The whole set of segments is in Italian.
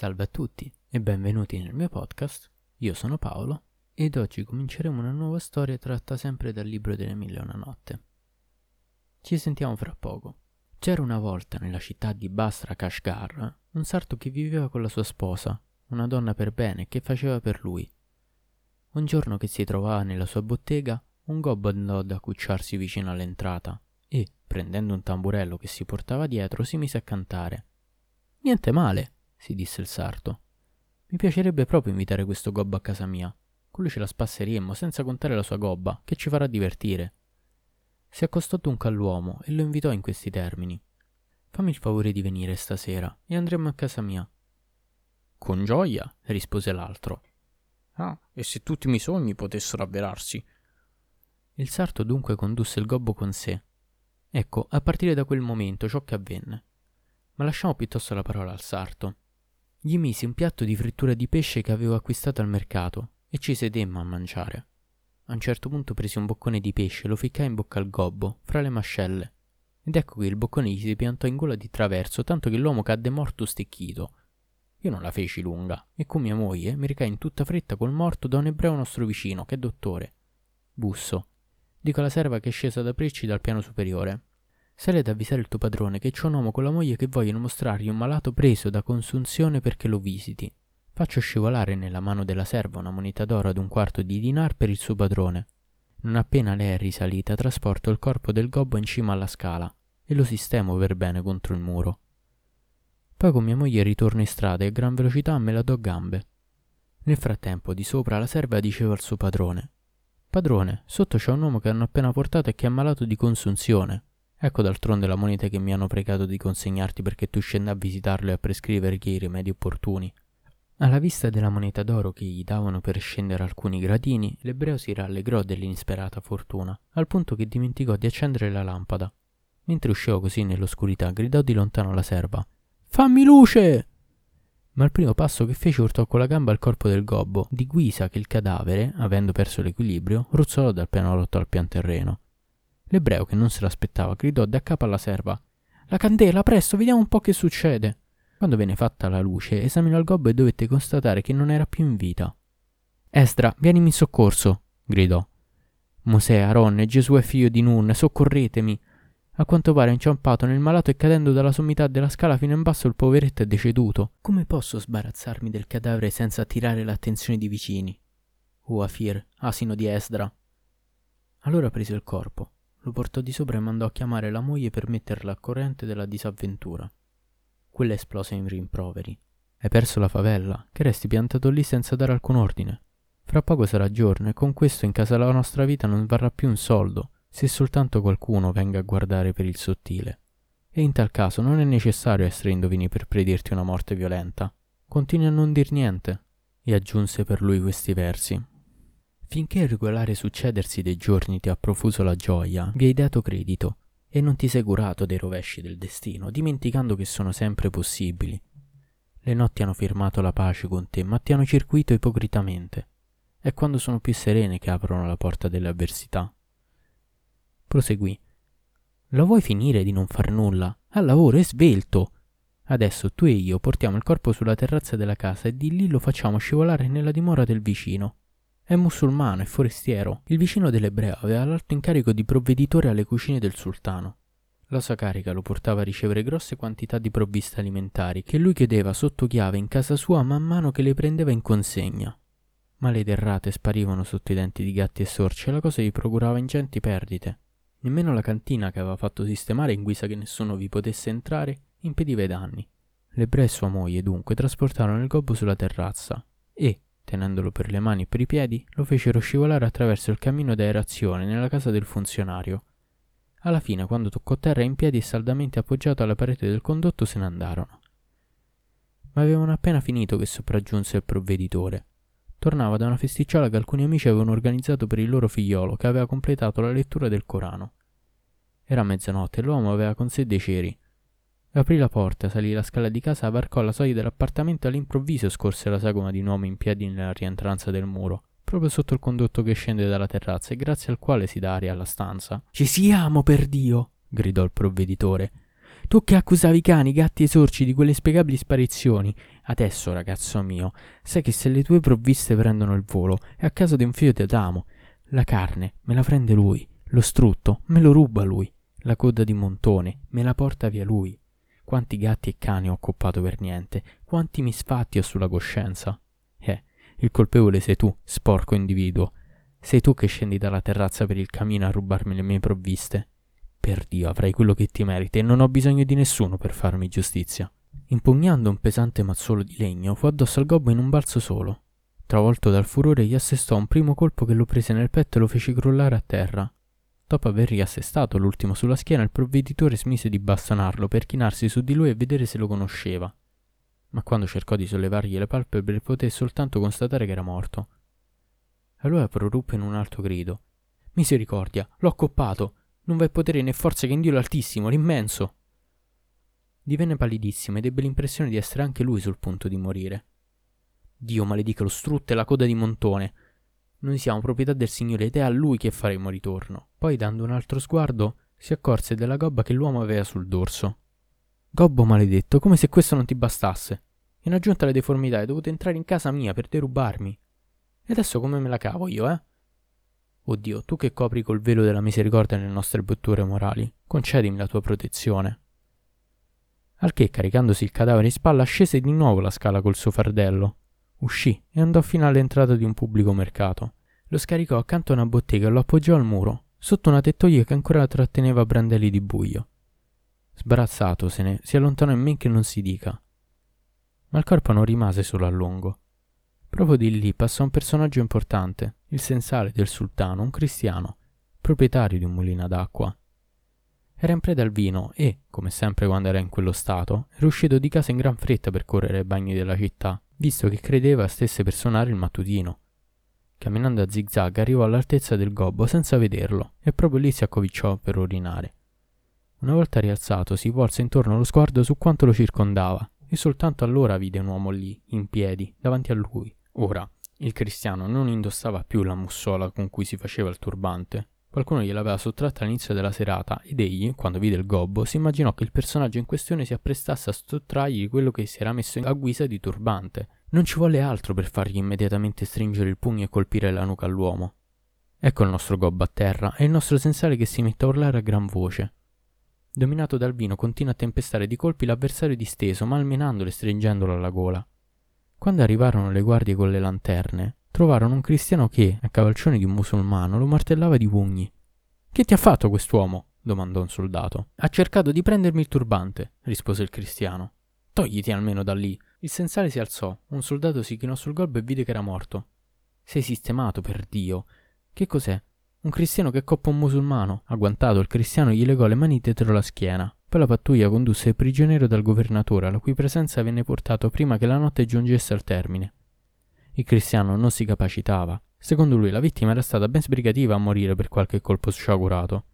Salve a tutti e benvenuti nel mio podcast. Io sono Paolo ed oggi cominceremo una nuova storia tratta sempre dal libro delle mille e una notte. Ci sentiamo fra poco. C'era una volta nella città di Basra Kashgar un sarto che viveva con la sua sposa, una donna per bene che faceva per lui. Un giorno che si trovava nella sua bottega, un gobbo andò ad accucciarsi vicino all'entrata e, prendendo un tamburello che si portava dietro, si mise a cantare. Niente male, si disse il sarto. Mi piacerebbe proprio invitare questo gobbo a casa mia. Con lui ce la spasseremmo, senza contare la sua gobba, che ci farà divertire. Si accostò dunque all'uomo e lo invitò in questi termini. Fammi il favore di venire stasera e andremo a casa mia. Con gioia, rispose l'altro. Ah, e se tutti i miei sogni potessero avverarsi. Il sarto dunque condusse il gobbo con sé. Ecco, a partire da quel momento ciò che avvenne. Ma lasciamo piuttosto la parola al sarto. Gli misi un piatto di frittura di pesce che avevo acquistato al mercato e ci sedemmo a mangiare. A un certo punto presi un boccone di pesce e lo ficcai in bocca al gobbo, fra le mascelle. Ed ecco che il boccone gli si piantò in gola di traverso, tanto che l'uomo cadde morto stecchito. Io non la feci lunga, e con mia moglie mi recai in tutta fretta col morto da un ebreo nostro vicino, che è dottore. Busso. Dico alla serva che è scesa ad aprirci dal piano superiore. Sale ad avvisare il tuo padrone che c'è un uomo con la moglie che vogliono mostrargli un malato preso da consunzione perché lo visiti. Faccio scivolare nella mano della serva una moneta d'oro ad un quarto di dinar per il suo padrone. Non appena lei è risalita, trasporto il corpo del gobbo in cima alla scala e lo sistemo per bene contro il muro. Poi con mia moglie ritorno in strada e a gran velocità me la do a gambe. Nel frattempo, di sopra, la serva diceva al suo padrone: Padrone, sotto c'è un uomo che hanno appena portato e che è malato di consunzione. Ecco d'altronde la moneta che mi hanno pregato di consegnarti perché tu scenda a visitarlo e a prescrivergli i rimedi opportuni. Alla vista della moneta d'oro che gli davano per scendere alcuni gradini, l'ebreo si rallegrò dell'insperata fortuna, al punto che dimenticò di accendere la lampada. Mentre usciva così nell'oscurità, gridò di lontano alla serva: Fammi luce! Ma al primo passo che fece urtò con la gamba al corpo del gobbo, di guisa che il cadavere, avendo perso l'equilibrio, ruzzolò dal pianorotto al pian terreno. L'ebreo, che non se l'aspettava, gridò da capo alla serva: La candela, presto, vediamo un po' che succede. Quando venne fatta la luce, esaminò il gobbo e dovette constatare che non era più in vita. Esdra, vienimi in soccorso, gridò. Mosè, Aaron e Gesù è figlio di Nun, soccorretemi. A quanto pare è inciampato nel malato e cadendo dalla sommità della scala fino in basso il poveretto è deceduto. Come posso sbarazzarmi del cadavere senza attirare l'attenzione di vicini? O Afir, asino di Esdra. Allora prese il corpo, lo portò di sopra e mandò a chiamare la moglie per metterla a corrente della disavventura. Quella esplose in rimproveri. Hai perso la favella, che resti piantato lì senza dare alcun ordine. Fra poco sarà giorno e con questo in casa la nostra vita non varrà più un soldo, se soltanto qualcuno venga a guardare per il sottile. E in tal caso non è necessario essere indovini per predirti una morte violenta. Continui a non dir niente. E aggiunse per lui questi versi. Finché il regolare succedersi dei giorni ti ha profuso la gioia, vi hai dato credito, e non ti sei curato dei rovesci del destino, dimenticando che sono sempre possibili. Le notti hanno firmato la pace con te, ma ti hanno circuito ipocritamente. È quando sono più serene che aprono la porta delle avversità. Proseguì. Lo vuoi finire di non far nulla? Al lavoro è svelto. Adesso tu e io portiamo il corpo sulla terrazza della casa e di lì lo facciamo scivolare nella dimora del vicino. È musulmano e forestiero. Il vicino dell'ebreo aveva l'alto incarico di provveditore alle cucine del sultano. La sua carica lo portava a ricevere grosse quantità di provviste alimentari che lui chiedeva sotto chiave in casa sua man mano che le prendeva in consegna. Ma le derrate sparivano sotto i denti di gatti e sorci e la cosa gli procurava ingenti perdite. Nemmeno la cantina che aveva fatto sistemare in guisa che nessuno vi potesse entrare impediva i danni. L'ebreo e sua moglie dunque trasportarono il gobbo sulla terrazza e, tenendolo per le mani e per i piedi, lo fecero scivolare attraverso il cammino d'aerazione nella casa del funzionario. Alla fine, quando toccò terra in piedi e saldamente appoggiato alla parete del condotto, se ne andarono. Ma avevano appena finito che sopraggiunse il provveditore. Tornava da una festicciola che alcuni amici avevano organizzato per il loro figliolo, che aveva completato la lettura del Corano. Era mezzanotte e l'uomo aveva con sé dei ceri, Aprì la porta, salì la scala di casa, varcò la soglia dell'appartamento e all'improvviso scorse la sagoma di un uomo in piedi nella rientranza del muro, proprio sotto il condotto che scende dalla terrazza e grazie al quale si dà aria alla stanza. Ci siamo, per Dio! gridò il provveditore. Tu che accusavi cani, gatti e sorci di quelle spiegabili sparizioni. Adesso, ragazzo mio, sai che se le tue provviste prendono il volo, è a caso di un figlio di Adamo. La carne me la prende lui, lo strutto me lo ruba lui, la coda di montone me la porta via lui. Quanti gatti e cani ho accoppato per niente, quanti misfatti ho sulla coscienza. Eh, il colpevole sei tu, sporco individuo. Sei tu che scendi dalla terrazza per il camino a rubarmi le mie provviste. Per Dio, avrai quello che ti meriti e non ho bisogno di nessuno per farmi giustizia. Impugnando un pesante mazzuolo di legno, fu addosso al gobbo in un balzo solo. Travolto dal furore, gli assestò un primo colpo che lo prese nel petto e lo fece crollare a terra. Dopo aver riassestato l'ultimo sulla schiena, il provveditore smise di bastonarlo per chinarsi su di lui e vedere se lo conosceva. Ma quando cercò di sollevargli le palpebre, poté soltanto constatare che era morto. Allora proruppe in un alto grido. Misericordia, l'ho accoppato! Non v'è potere né forza che in Dio l'Altissimo, l'immenso! Divenne pallidissimo ed ebbe l'impressione di essere anche lui sul punto di morire. Dio maledica lo strutto e la coda di montone. Noi siamo proprietà del Signore ed è a Lui che faremo ritorno. Poi, dando un altro sguardo, si accorse della gobba che l'uomo aveva sul dorso. Gobbo maledetto, come se questo non ti bastasse. In aggiunta alle deformità, hai dovuto entrare in casa mia per derubarmi. E adesso come me la cavo io, eh? Oddio, tu che copri col velo della misericordia le nostre botture morali, concedimi la tua protezione. Al che, caricandosi il cadavere in spalla, scese di nuovo la scala col suo fardello. Uscì e andò fino all'entrata di un pubblico mercato. Lo scaricò accanto a una bottega e lo appoggiò al muro, sotto una tettoia che ancora tratteneva brandelli di buio. Sbarazzatosene, si allontanò in men che non si dica. Ma il corpo non rimase solo a lungo. Proprio di lì passò un personaggio importante, il sensale del sultano, un cristiano, proprietario di un mulino d'acqua. Era in preda al vino e, come sempre quando era in quello stato, era uscito di casa in gran fretta per correre ai bagni della città, visto che credeva stesse per suonare il mattutino. Camminando a zigzag arrivò all'altezza del gobbo senza vederlo e proprio lì si accovicciò per urinare. Una volta rialzato si volse intorno lo sguardo su quanto lo circondava e soltanto allora vide un uomo lì, in piedi, davanti a lui, Ora, il cristiano non indossava più la mussola con cui si faceva il turbante. Qualcuno gliel'aveva sottratta all'inizio della serata ed egli, quando vide il gobbo, si immaginò che il personaggio in questione si apprestasse a sottrargli quello che si era messo a guisa di turbante. Non ci volle altro per fargli immediatamente stringere il pugno e colpire la nuca all'uomo. Ecco il nostro gobbo a terra e il nostro sensale che si mette a urlare a gran voce. Dominato dal vino, continua a tempestare di colpi l'avversario disteso, malmenandolo e stringendolo alla gola. Quando arrivarono le guardie con le lanterne, trovarono un cristiano che, a cavalcione di un musulmano, lo martellava di pugni. Che ti ha fatto quest'uomo? domandò un soldato. Ha cercato di prendermi il turbante, rispose il cristiano. Togliti almeno da lì. Il sensale si alzò, un soldato si chinò sul golbo e vide che era morto. Sei sistemato, per Dio. Che cos'è? Un cristiano che coppa un musulmano. Agguantato, il cristiano gli legò le mani dietro la schiena. Poi la pattuglia condusse il prigioniero dal governatore, la cui presenza venne portato prima che la notte giungesse al termine. Il cristiano non si capacitava. Secondo lui la vittima era stata ben sbrigativa a morire per qualche colpo sciagurato.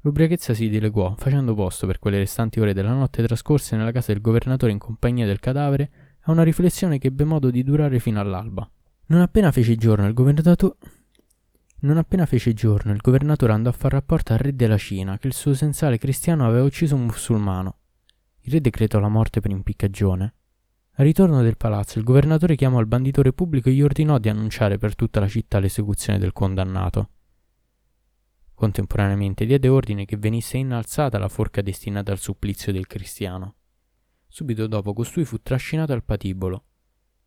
L'ubriachezza si dileguò, facendo posto per quelle restanti ore della notte trascorse nella casa del governatore in compagnia del cadavere a una riflessione che ebbe modo di durare fino all'alba. Non appena fece giorno il governatore non appena fece giorno, il governatore andò a far rapporto al re della Cina che il suo sensale cristiano aveva ucciso un musulmano. Il re decretò la morte per impiccagione. Al ritorno del palazzo, il governatore chiamò il banditore pubblico e gli ordinò di annunciare per tutta la città l'esecuzione del condannato. Contemporaneamente diede ordine che venisse innalzata la forca destinata al supplizio del cristiano. Subito dopo costui fu trascinato al patibolo.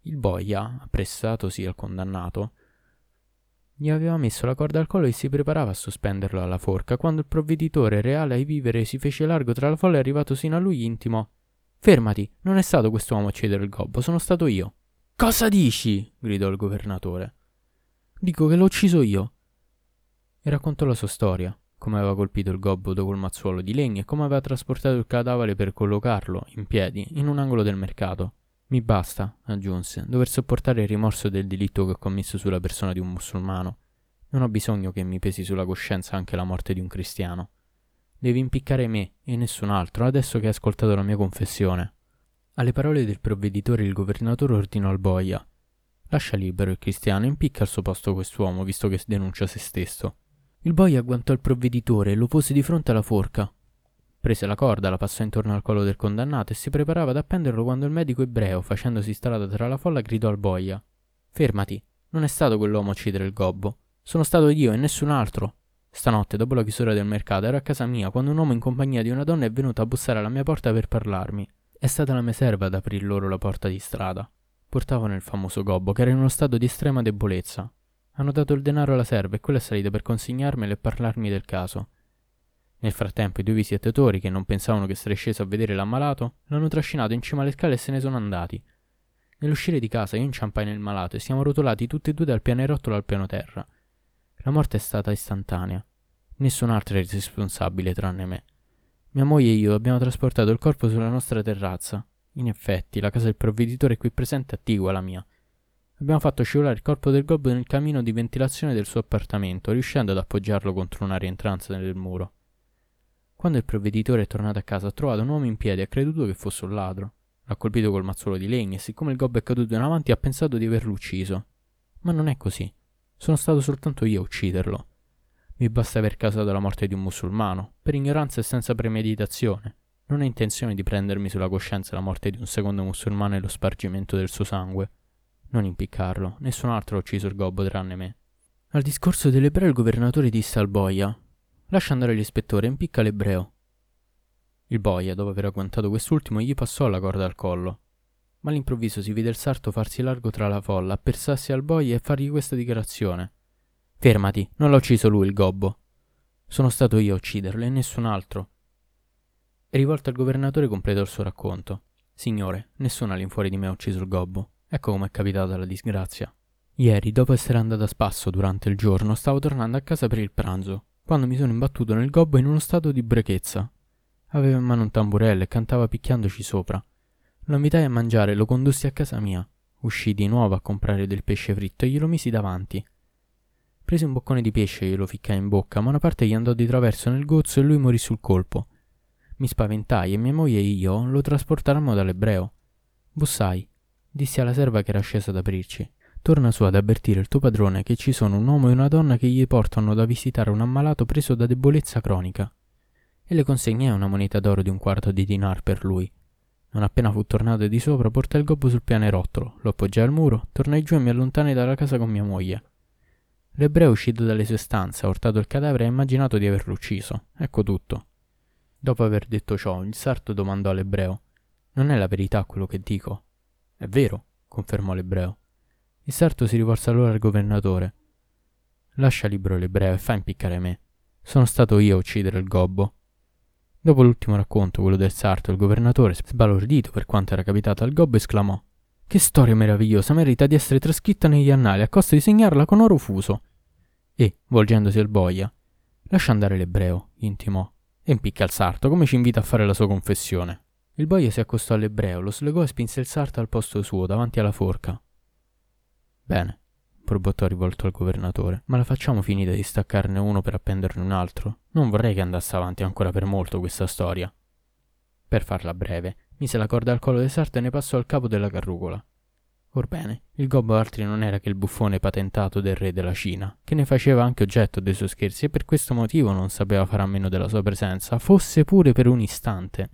Il boia, appressatosi al condannato, gli aveva messo la corda al collo e si preparava a sospenderlo alla forca, quando il provveditore reale ai vivere si fece largo tra la folla e arrivato sino a lui intimò. Fermati, non è stato quest'uomo a cedere il gobbo, sono stato io. Cosa dici? gridò il governatore. Dico che l'ho ucciso io. E raccontò la sua storia, come aveva colpito il gobbo dopo il mazzuolo di legno e come aveva trasportato il cadavere per collocarlo, in piedi, in un angolo del mercato. Mi basta, aggiunse, dover sopportare il rimorso del delitto che ho commesso sulla persona di un musulmano. Non ho bisogno che mi pesi sulla coscienza anche la morte di un cristiano. Devi impiccare me e nessun altro adesso che hai ascoltato la mia confessione. Alle parole del provveditore il governatore ordinò al boia. Lascia libero il cristiano e impicca al suo posto quest'uomo, visto che denuncia se stesso. Il boia agguantò il provveditore e lo pose di fronte alla forca. Prese la corda, la passò intorno al collo del condannato e si preparava ad appenderlo quando il medico ebreo, facendosi strada tra la folla, gridò al boia: Fermati, non è stato quell'uomo a uccidere il gobbo. Sono stato io e nessun altro. Stanotte, dopo la chiusura del mercato, ero a casa mia quando un uomo in compagnia di una donna è venuto a bussare alla mia porta per parlarmi. È stata la mia serva ad aprir loro la porta di strada. Portavano il famoso gobbo, che era in uno stato di estrema debolezza. Hanno dato il denaro alla serva e quella è salita per consegnarmelo e parlarmi del caso. Nel frattempo i due visitatori, che non pensavano che sarei sceso a vedere l'ammalato, l'hanno trascinato in cima alle scale e se ne sono andati. Nell'uscire di casa io inciampai nel malato e siamo rotolati tutti e due dal pianerottolo al piano terra. La morte è stata istantanea. Nessun altro è responsabile tranne me. Mia moglie e io abbiamo trasportato il corpo sulla nostra terrazza. In effetti, la casa del provveditore qui presente è attigua alla mia. Abbiamo fatto scivolare il corpo del gobbo nel camino di ventilazione del suo appartamento, riuscendo ad appoggiarlo contro una rientranza del muro. Quando il provveditore è tornato a casa ha trovato un uomo in piedi e ha creduto che fosse un ladro. L'ha colpito col mazzolo di legno e siccome il gobbo è caduto in avanti ha pensato di averlo ucciso. Ma non è così. Sono stato soltanto io a ucciderlo. Mi basta aver causato la morte di un musulmano, per ignoranza e senza premeditazione. Non ho intenzione di prendermi sulla coscienza la morte di un secondo musulmano e lo spargimento del suo sangue. Non impiccarlo, nessun altro ha ucciso il gobbo tranne me. Al discorso dell'ebreo il governatore disse al boia Lascia andare l'ispettore impicca l'ebreo. Il boia, dopo aver agguantato quest'ultimo, gli passò la corda al collo. Ma all'improvviso si vide il sarto farsi largo tra la folla, appersarsi al boia e fargli questa dichiarazione. Fermati, non l'ha ucciso lui il gobbo. Sono stato io a ucciderlo e nessun altro. E rivolto al governatore completò il suo racconto. Signore, nessuno all'infuori di me ha ucciso il gobbo. Ecco come è capitata la disgrazia. Ieri, dopo essere andato a spasso durante il giorno, stavo tornando a casa per il pranzo quando mi sono imbattuto nel gobbo in uno stato di brechezza. Aveva in mano un tamburello e cantava picchiandoci sopra. Lo invitai a mangiare e lo condussi a casa mia. Uscii di nuovo a comprare del pesce fritto e glielo misi davanti. Presi un boccone di pesce e glielo ficcai in bocca, ma una parte gli andò di traverso nel gozzo e lui morì sul colpo. Mi spaventai e mia moglie e io lo trasportarono dall'ebreo. Bussai. Dissi alla serva che era scesa ad aprirci. Torna su ad avvertire il tuo padrone che ci sono un uomo e una donna che gli portano da visitare un ammalato preso da debolezza cronica. E le consegnai una moneta d'oro di un quarto di dinar per lui. Non appena fu tornato di sopra, portai il gobbo sul pianerottolo, lo appoggiai al muro, tornai giù e mi allontanai dalla casa con mia moglie. L'ebreo uscito dalle sue stanze, ha urtato il cadavere e ha immaginato di averlo ucciso. Ecco tutto. Dopo aver detto ciò, il sarto domandò all'ebreo: Non è la verità quello che dico? È vero, confermò l'ebreo. Il sarto si rivolse allora al governatore. Lascia libero l'ebreo e fa impiccare me. Sono stato io a uccidere il gobbo. Dopo l'ultimo racconto, quello del sarto, il governatore, sbalordito per quanto era capitato al gobbo, esclamò Che storia meravigliosa, merita di essere trascritta negli annali a costo di segnarla con oro fuso. E, volgendosi al boia, lascia andare l'ebreo, intimò, e impicca il sarto, come ci invita a fare la sua confessione. Il boia si accostò all'ebreo, lo slegò e spinse il sarto al posto suo, davanti alla forca. Bene, borbottò rivolto al governatore, ma la facciamo finita di staccarne uno per appenderne un altro? Non vorrei che andasse avanti ancora per molto questa storia. Per farla breve, mise la corda al collo del sarto e ne passò al capo della carrucola. Orbene, il gobbo altri non era che il buffone patentato del re della Cina, che ne faceva anche oggetto dei suoi scherzi e per questo motivo non sapeva fare a meno della sua presenza, fosse pure per un istante.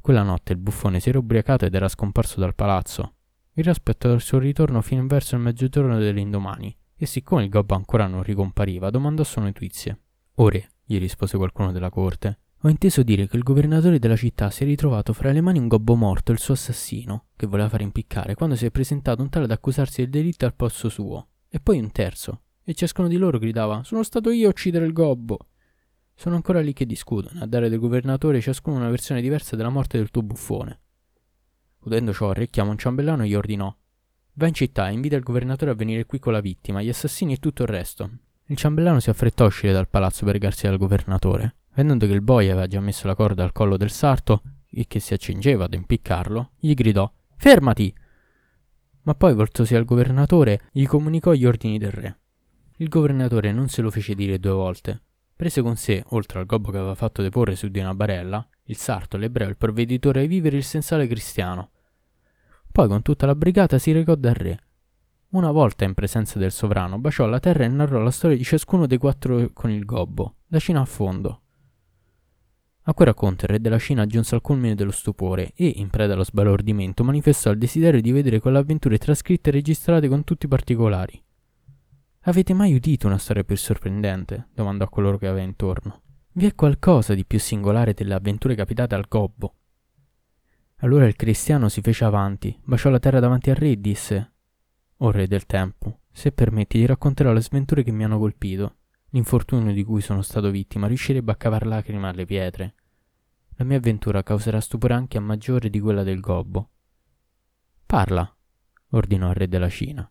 Quella notte il buffone si era ubriacato ed era scomparso dal palazzo, il aspettò il suo ritorno fino verso il mezzogiorno dell'indomani, e siccome il gobbo ancora non ricompariva, domandò sue notizie. Ore, gli rispose qualcuno della corte, ho inteso dire che il governatore della città si è ritrovato fra le mani un gobbo morto, il suo assassino, che voleva fare impiccare, quando si è presentato un tale ad accusarsi del delitto al posto suo, e poi un terzo, e ciascuno di loro gridava Sono stato io a uccidere il gobbo. Sono ancora lì che discutono, a dare del governatore ciascuno una versione diversa della morte del tuo buffone. Udendo ciò, Re chiamò un ciambellano e gli ordinò: Va in città e invita il governatore a venire qui con la vittima, gli assassini e tutto il resto. Il ciambellano si affrettò a uscire dal palazzo per recarsi dal governatore. Vedendo che il boia aveva già messo la corda al collo del sarto e che si accingeva ad impiccarlo, gli gridò: Fermati! Ma poi voltosi al governatore gli comunicò gli ordini del re. Il governatore non se lo fece dire due volte. Prese con sé, oltre al gobbo che aveva fatto deporre su di una barella, il sarto, l'ebreo, il provveditore ai viveri il sensale cristiano. Poi con tutta la brigata si recò dal re. Una volta in presenza del sovrano, baciò la terra e narrò la storia di ciascuno dei quattro con il gobbo, da cima a fondo. A quel racconto il re della Cina giunse al culmine dello stupore e, in preda allo sbalordimento, manifestò il desiderio di vedere quelle avventure trascritte e registrate con tutti i particolari. Avete mai udito una storia più sorprendente? domandò a coloro che aveva intorno. Vi è qualcosa di più singolare delle avventure capitate al gobbo? Allora il cristiano si fece avanti, baciò la terra davanti al re e disse: O re del tempo, se permetti ti racconterò le sventure che mi hanno colpito. L'infortunio di cui sono stato vittima riuscirebbe a cavar lacrime alle pietre. La mia avventura causerà stupore anche a maggiore di quella del gobbo. Parla, ordinò il re della Cina.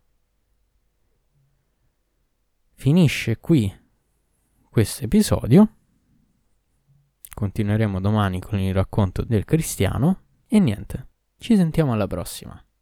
Finisce qui questo episodio. Continueremo domani con il racconto del cristiano. E niente, ci sentiamo alla prossima.